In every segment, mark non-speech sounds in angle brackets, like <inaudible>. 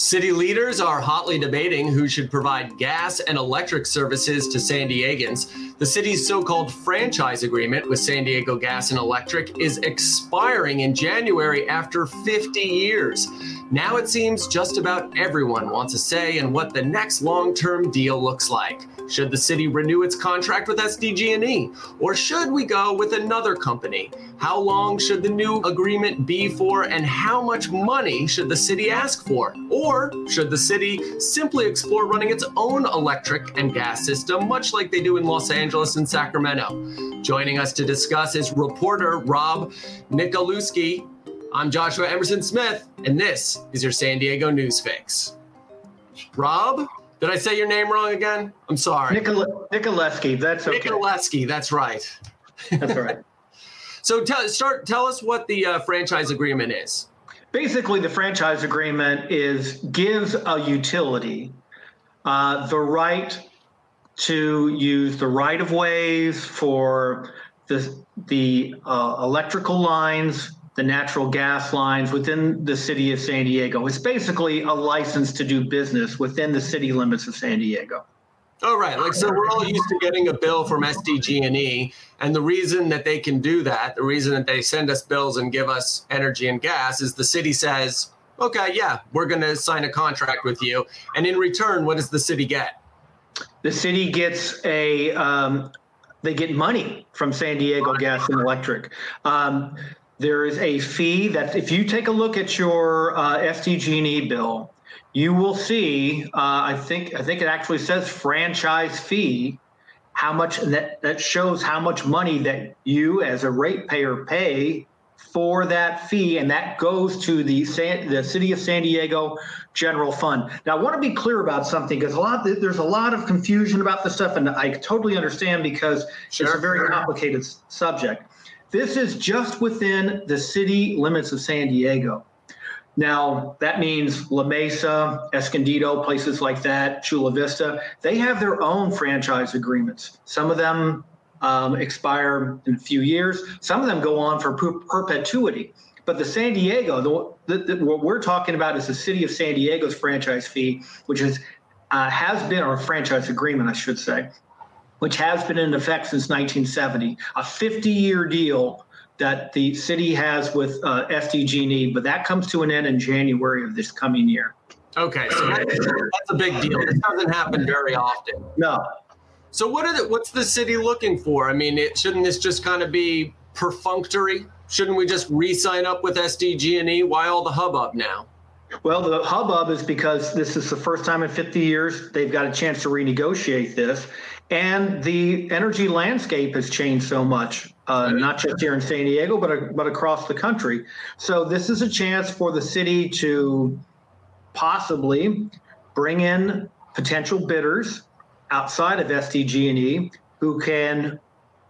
City leaders are hotly debating who should provide gas and electric services to San Diegans. The city's so called franchise agreement with San Diego Gas and Electric is expiring in January after 50 years. Now it seems just about everyone wants a say in what the next long term deal looks like. Should the city renew its contract with SDG&E or should we go with another company? How long should the new agreement be for and how much money should the city ask for? Or should the city simply explore running its own electric and gas system much like they do in Los Angeles and Sacramento? Joining us to discuss is reporter Rob Nikolewski. I'm Joshua Emerson Smith and this is your San Diego News Fix. Rob, did I say your name wrong again? I'm sorry. Nikol- Nikoleski, that's okay. Nikoleski, that's right. That's all right. <laughs> so tell start tell us what the uh, franchise agreement is. Basically, the franchise agreement is gives a utility uh, the right to use the right of ways for the the uh, electrical lines the natural gas lines within the city of San Diego. It's basically a license to do business within the city limits of San Diego. Oh, right. Like, so we're all used to getting a bill from SDG&E. And the reason that they can do that, the reason that they send us bills and give us energy and gas is the city says, okay, yeah, we're going to sign a contract with you. And in return, what does the city get? The city gets a, um, they get money from San Diego Gas and Electric. Um, there is a fee that if you take a look at your uh, SDG&E bill, you will see. Uh, I think I think it actually says franchise fee. How much that that shows how much money that you as a ratepayer pay for that fee, and that goes to the San, the city of San Diego general fund. Now, I want to be clear about something because a lot there's a lot of confusion about this stuff, and I totally understand because sure, it's a very complicated subject. This is just within the city limits of San Diego. Now, that means La Mesa, Escondido, places like that, Chula Vista, they have their own franchise agreements. Some of them um, expire in a few years, some of them go on for per- perpetuity. But the San Diego, the, the, the, what we're talking about is the city of San Diego's franchise fee, which is uh, has been, or franchise agreement, I should say, which has been in effect since 1970, a 50 year deal that the city has with uh, SDG&E, but that comes to an end in January of this coming year. Okay, so that's, that's a big deal. This doesn't happen very often. No. So what are the, what's the city looking for? I mean, it, shouldn't this just kind of be perfunctory? Shouldn't we just re-sign up with SDG&E? Why all the hubbub now? Well, the hubbub is because this is the first time in 50 years they've got a chance to renegotiate this. And the energy landscape has changed so much, uh, not just here in San Diego, but, but across the country. So this is a chance for the city to possibly bring in potential bidders outside of SDG&E who can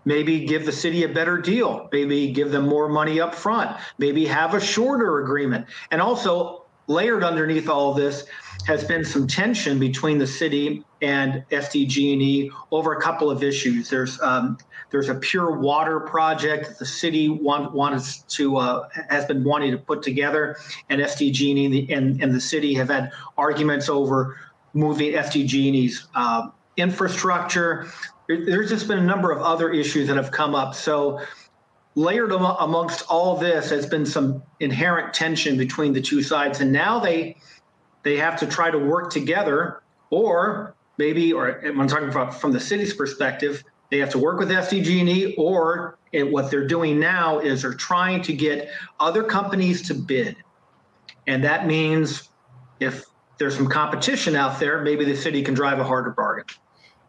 maybe give the city a better deal, maybe give them more money up front, maybe have a shorter agreement. And also layered underneath all of this has been some tension between the city and SDG&E over a couple of issues. There's um, there's a pure water project that the city want, to uh, has been wanting to put together, and SDG&E and, and the city have had arguments over moving SDG&E's uh, infrastructure. There's just been a number of other issues that have come up. So layered amongst all this has been some inherent tension between the two sides, and now they they have to try to work together, or maybe, or I'm talking about from the city's perspective, they have to work with SDG&E, or what they're doing now is they're trying to get other companies to bid, and that means if there's some competition out there, maybe the city can drive a harder bargain.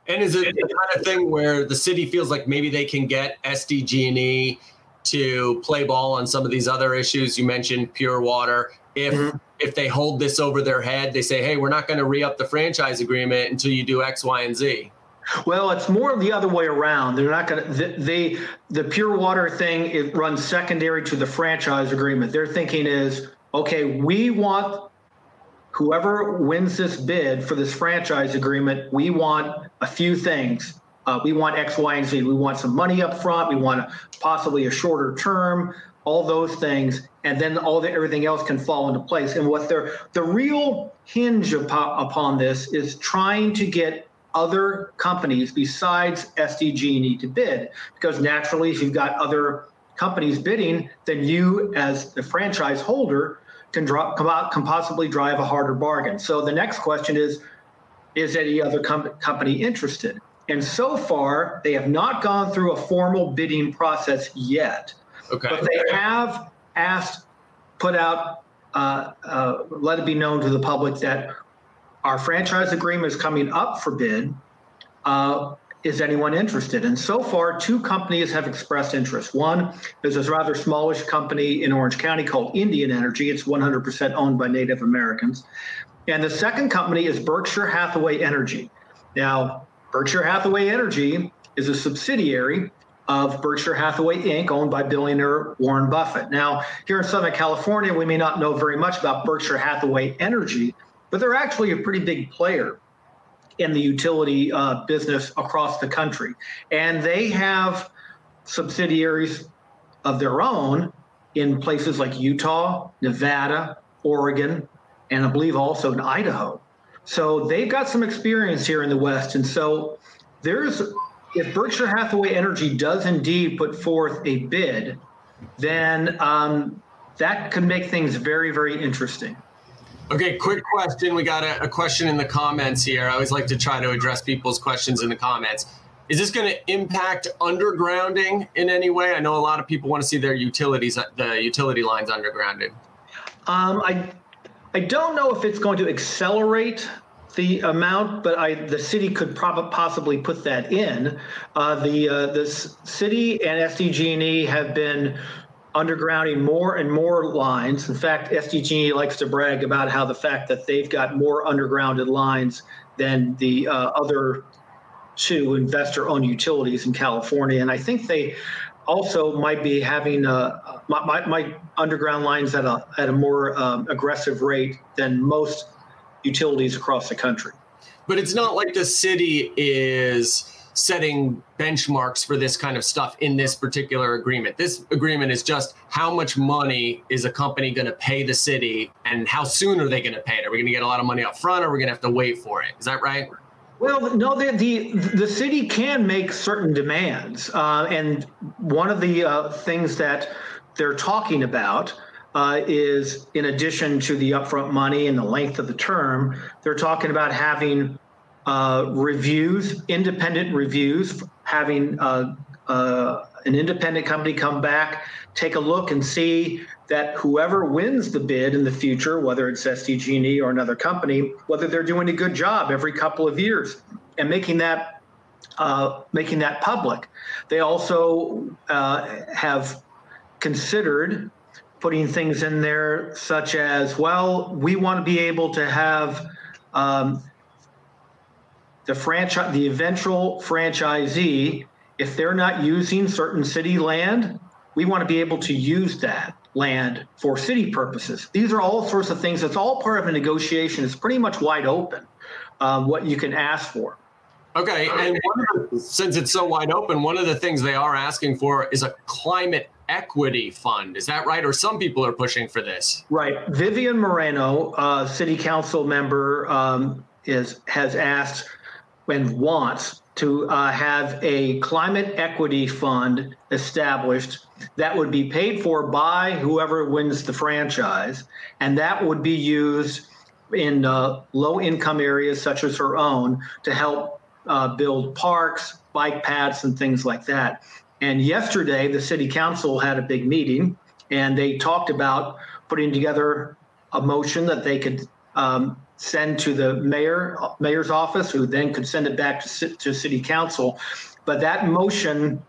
And is it the kind of thing where the city feels like maybe they can get SDG&E to play ball on some of these other issues you mentioned, pure water, if mm-hmm. if they hold this over their head, they say, "Hey, we're not going to re-up the franchise agreement until you do X, Y, and Z." Well, it's more the other way around. They're not going to. They the pure water thing it runs secondary to the franchise agreement. Their thinking is, okay, we want whoever wins this bid for this franchise agreement, we want a few things. Uh, we want X, Y, and Z. We want some money up front. We want possibly a shorter term. all those things, and then all the everything else can fall into place. And what they're the real hinge upon, upon this is trying to get other companies besides SDG&E to bid, because naturally, if you've got other companies bidding, then you, as the franchise holder, can drop come out can possibly drive a harder bargain. So the next question is, is any other com- company interested? And so far, they have not gone through a formal bidding process yet. Okay. But they have asked, put out, uh, uh, let it be known to the public that our franchise agreement is coming up for bid. Uh, is anyone interested? And so far, two companies have expressed interest. One is this rather smallish company in Orange County called Indian Energy. It's 100% owned by Native Americans. And the second company is Berkshire Hathaway Energy. Now, Berkshire Hathaway Energy is a subsidiary of Berkshire Hathaway Inc., owned by billionaire Warren Buffett. Now, here in Southern California, we may not know very much about Berkshire Hathaway Energy, but they're actually a pretty big player in the utility uh, business across the country. And they have subsidiaries of their own in places like Utah, Nevada, Oregon, and I believe also in Idaho. So they've got some experience here in the West. And so there's, if Berkshire Hathaway Energy does indeed put forth a bid, then um, that could make things very, very interesting. Okay, quick question. We got a, a, question in the comments here. I always like to try to address people's questions in the comments. Is this going to impact undergrounding in any way? I know a lot of people want to see their utilities, the utility lines undergrounded. Um, I, I don't know if it's going to accelerate the amount, but I, the city could probably possibly put that in. Uh, the uh, the city and SDG&E have been undergrounding more and more lines. In fact, SDG&E likes to brag about how the fact that they've got more undergrounded lines than the uh, other two investor-owned utilities in California, and I think they also might be having my, my, my, underground lines at a at a more um, aggressive rate than most utilities across the country. But it's not like the city is setting benchmarks for this kind of stuff in this particular agreement. This agreement is just how much money is a company going to pay the city and how soon are they going to pay it? Are we going to get a lot of money up front or are we going to have to wait for it? Is that right? Well, no, the the, the city can make certain demands, uh, and one of the uh, things that they're talking about uh, is, in addition to the upfront money and the length of the term, they're talking about having uh, reviews, independent reviews, having uh, uh, an independent company come back, take a look and see that whoever wins the bid in the future, whether it's SDG&E or another company, whether they're doing a good job every couple of years, and making that uh, making that public. They also uh, have considered putting things in there such as, well, we want to be able to have um, the franchise, the eventual franchisee, if they're not using certain city land, we want to be able to use that land for city purposes. These are all sorts of things. It's all part of a negotiation. It's pretty much wide open um, what you can ask for. Okay, and the, since it's so wide open, one of the things they are asking for is a climate equity fund. Is that right? Or some people are pushing for this? Right. Vivian Moreno, uh, city council member, um, is has asked and wants to uh, have a climate equity fund established that would be paid for by whoever wins the franchise, and that would be used in uh, low income areas such as her own to help uh, build parks, bike paths, and things like that. And yesterday, the city council had a big meeting and they talked about putting together a motion that they could um, send to the mayor mayor's office, who then could send it back to, to city council. But that motion,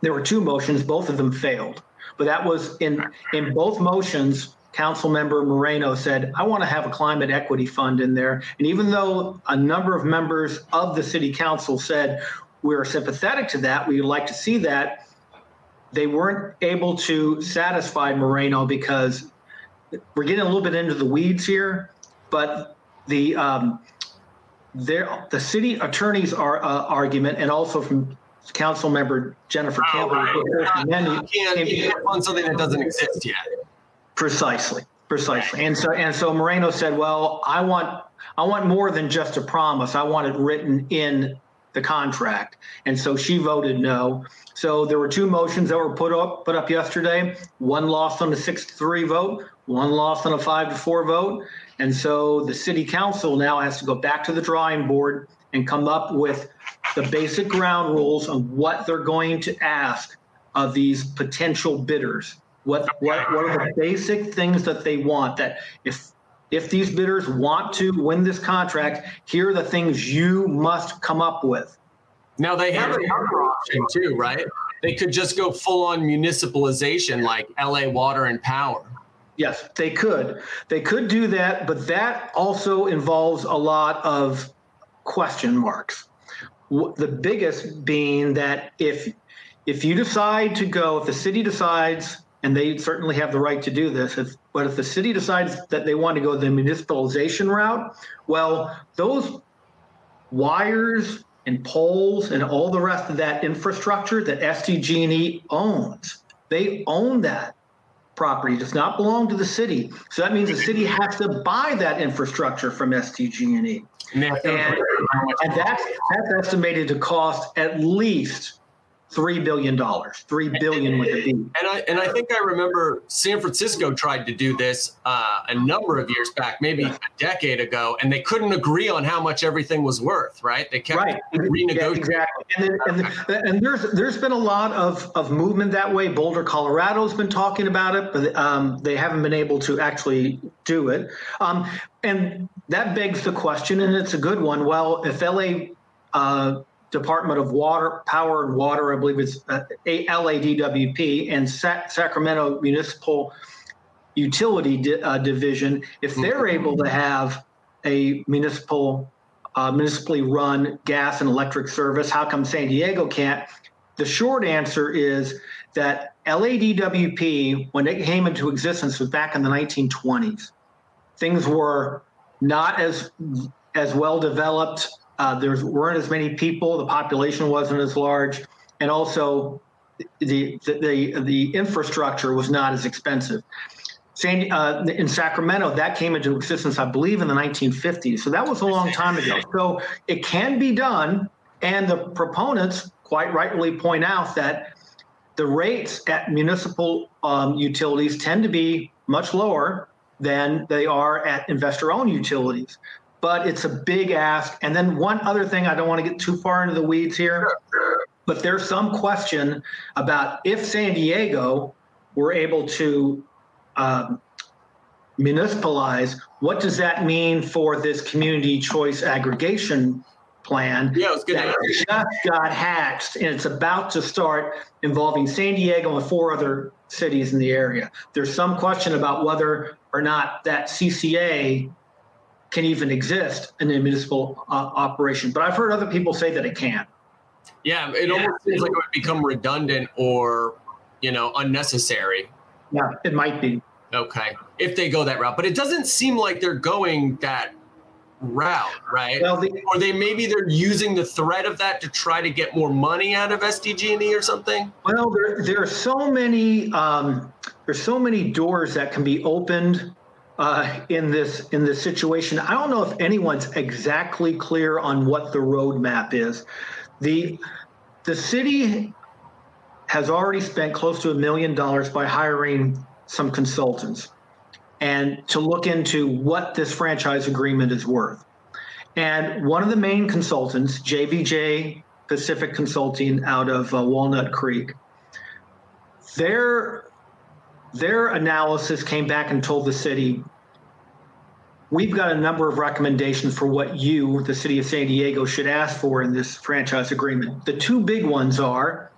there were two motions, both of them failed. But that was in in both motions. Council member Moreno said, I want to have a climate equity fund in there. And even though a number of members of the city council said, we're sympathetic to that, we would like to see that, they weren't able to satisfy Moreno because we're getting a little bit into the weeds here, but the um, there the city attorney's are, uh, argument and also from council member Jennifer Oh, Campbell. right. reported You can't, you can't fund something that doesn't exist yet. Precisely, precisely. And so and so Moreno said, "Well, I want I want more than just a promise. I want it written in the contract." And so she voted no. So there were two motions that were put up put up yesterday. One lost on a six to three vote. One lost on a five to four vote. And so the city council now has to go back to the drawing board and come up with the basic ground rules on what they're going to ask of these potential bidders. What what what are the basic things that they want that if if these bidders want to win this contract, here are the things you must come up with. Now they have another option too, right? They could just go full on municipalization like LA Water and Power. Yes, they could. They could do that, but that also involves a lot of question marks. The biggest being that if if you decide to go, if the city decides, and they certainly have the right to do this, if, but if the city decides that they want to go the municipalization route, well, those wires and poles and all the rest of that infrastructure that SDG&E owns, they own that property does not belong to the city. So that means the city has to buy that infrastructure from SDG&E. And, they have to- And, and that's, that's estimated to cost at least $3 billion, $3 billion with a B. And I and I think I remember San Francisco tried to do this uh, a number of years back, maybe a decade ago, and they couldn't agree on how much everything was worth. Right? They kept Right. <laughs> renegotiating. Yeah, exactly. And, then, and, and there's there's been a lot of, of movement that way. Boulder, Colorado's been talking about it, but um, they haven't been able to actually do it. Um, and that begs the question, and it's a good one. Well, if LA uh, Department of Water, Power and Water, I believe it's uh, LADWP, and Sa- Sacramento Municipal Utility Di- uh, Division, if they're able to have a municipal uh, municipally run gas and electric service. How come San Diego can't? The short answer is that LADWP, when it came into existence, was back in the 1920s. Things were not as as well developed. Uh, there weren't as many people. The population wasn't as large, and also the the the, the infrastructure was not as expensive. San, uh, in Sacramento, that came into existence, I believe, in the 1950s. So that was a long time ago. So it can be done. And the proponents quite rightly point out that the rates at municipal um, utilities tend to be much lower than they are at investor owned utilities. But it's a big ask. And then one other thing, I don't want to get too far into the weeds here, but there's some question about if San Diego were able to um, municipalize, what does that mean for this community choice aggregation plan Yeah, I was gonna that just got hatched and it's about to start involving San Diego and four other cities in the area? There's some question about whether or not that CCA can even exist in a municipal uh, operation, but I've heard other people say that it can. Yeah, it almost seems like it would become redundant or you know unnecessary. Yeah, it might be. Okay, if they go that route, but it doesn't seem like they're going that route, right? Well, the, or they maybe they're using the threat of that to try to get more money out of SDG&E or something. Well, there there are so many um, there's so many doors that can be opened uh, in this in this situation. I don't know if anyone's exactly clear on what the roadmap is. the The city has already spent close to a million dollars by hiring some consultants and to look into what this franchise agreement is worth. And one of the main consultants, JVJ Pacific Consulting out of uh, Walnut Creek, their their analysis came back and told the city we've got a number of recommendations for what you the city of san diego should ask for in this franchise agreement. The two big ones are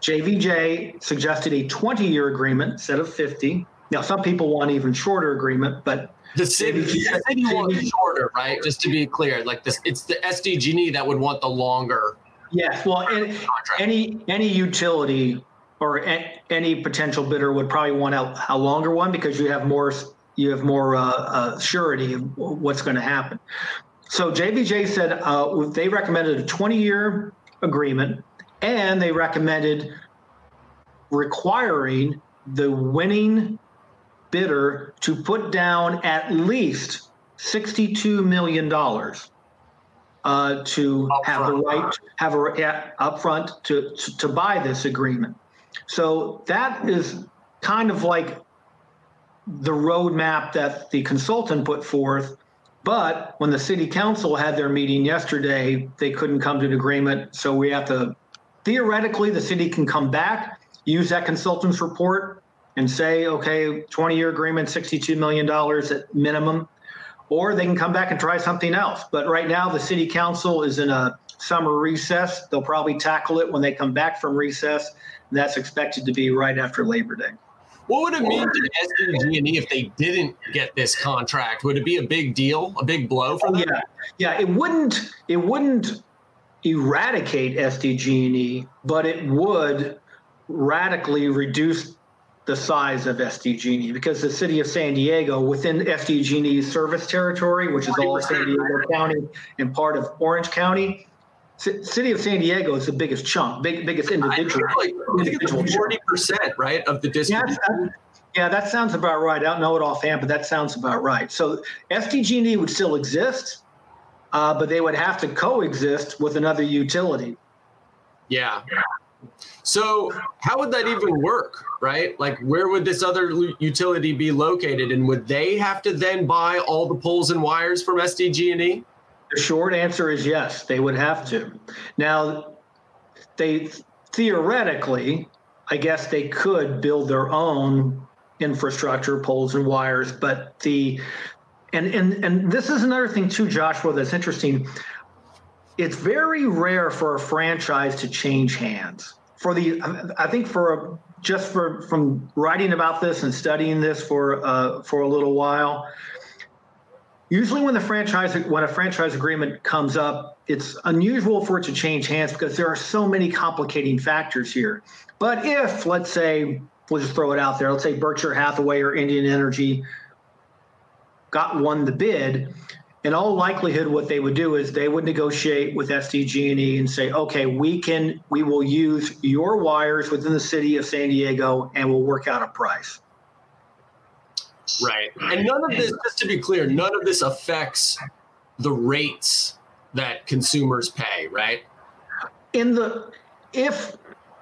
jvj suggested a 20 year agreement instead of 50 now some people want even shorter agreement but The city, the city wants shorter, right? Just to be clear, like this, it's the SDG&E that would want the longer yes well any any utility or a, any potential bidder would probably want a, a longer one because you have more you have more uh, uh, surety of what's going to happen. So JVJ said uh, they recommended a 20 year agreement, And they recommended requiring the winning bidder to put down at least $62 million uh, to have the right, have a yeah, upfront to, to, to buy this agreement. So that is kind of like the roadmap that the consultant put forth. But when the city council had their meeting yesterday, they couldn't come to an agreement. So we have to theoretically, the city can come back, use that consultant's report, and say, okay, 20 year agreement, $62 million at minimum, or they can come back and try something else. But right now, the city council is in a summer recess. They'll probably tackle it when they come back from recess. That's expected to be right after Labor Day. What would it mean to SDG&E if they didn't get this contract? Would it be a big deal, a big blow for them? Yeah, yeah. It wouldn't. It wouldn't eradicate SDG&E, but it would radically reduce the size of SDG&E because the city of San Diego, within SDG&E's service territory, which is all San Diego County and part of Orange County, C- city of San Diego is the biggest chunk, big, biggest individual. I think, like, I think it's forty percent, right, of the district. Yeah, yeah, that sounds about right. I don't know it offhand, but that sounds about right. So SDG&E would still exist, uh, but they would have to coexist with another utility. Yeah. So how would that even work, right? Like, where would this other utility be located, and would they have to then buy all the poles and wires from SDG&E? The short answer is yes, they would have to. Now, they theoretically, I guess they could build their own infrastructure, poles and wires, but the and and and this is another thing too, Joshua, that's interesting. It's very rare for a franchise to change hands. For the, I think for a, just for from writing about this and studying this for uh, for a little while, usually when the franchise when a franchise agreement comes up it's unusual for it to change hands because there are so many complicating factors here. But if let's say we'll just throw it out there. Let's say berkshire hathaway or indian energy got won the bid in all likelihood what they would do is they would negotiate with sdg&e and say okay we can we will use your wires within the city of san diego and we'll work out a price Right. And none of this, just to be clear, none of this affects the rates that consumers pay, right? In the if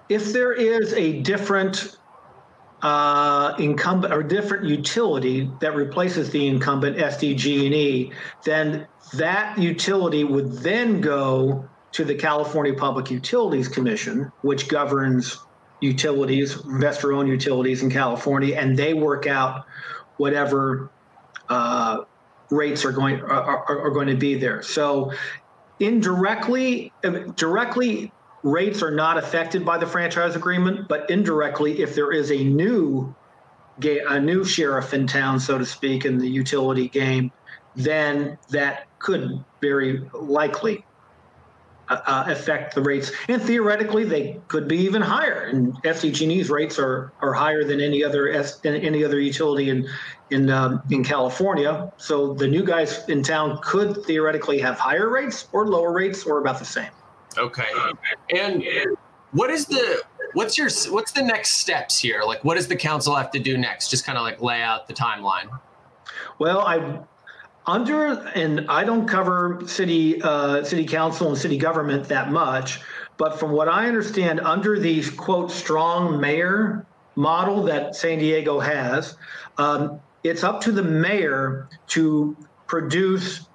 if there is a different uh, incumbent or different utility that replaces the incumbent SDG&E, then that utility would then go to the California Public Utilities Commission, which governs utilities, investor-owned utilities in California, and they work out whatever uh, rates are going are, are, are going to be there. So indirectly, directly rates are not affected by the franchise agreement, but indirectly, if there is a new a new sheriff in town, so to speak, in the utility game, then that could very likely uh, uh, affect the rates. And theoretically, they could be even higher. And SDG&E's rates are are higher than any other S, any other utility in in um, in California. So the new guys in town could theoretically have higher rates or lower rates or about the same. Okay. And what is the what's your what's the next steps here? Like, what does the council have to do next? Just kind of like lay out the timeline. Well, I under and I don't cover city uh, city council and city government that much, but from what I understand, under the quote strong mayor model that San Diego has, um, it's up to the mayor to produce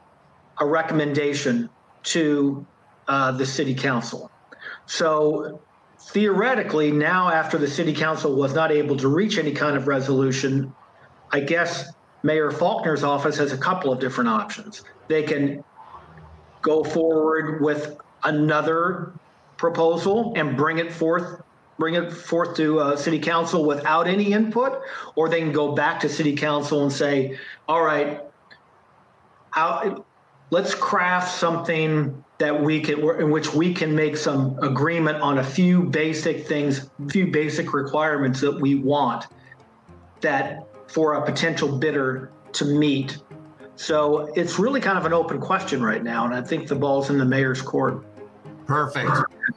a recommendation to uh, the city council. So theoretically, now after the city council was not able to reach any kind of resolution, I guess Mayor Faulconer's office has a couple of different options. They can go forward with another proposal and bring it forth bring it forth to uh, city council without any input or they can go back to city council and say all right how, let's craft something that we can in which we can make some agreement on a few basic things few basic requirements that we want that for a potential bidder to meet. So it's really kind of an open question right now, and I think the ball's in the mayor's court. Perfect.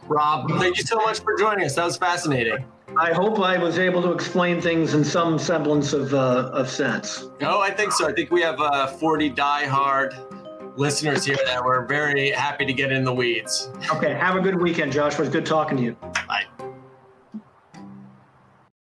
Rob, thank you so much for joining us. That was fascinating. I hope I was able to explain things in some semblance of, uh, of sense. Oh, I think so. I think we have uh, 40 die-hard listeners here that were very happy to get in the weeds. Okay. Have a good weekend, Josh. It was good talking to you.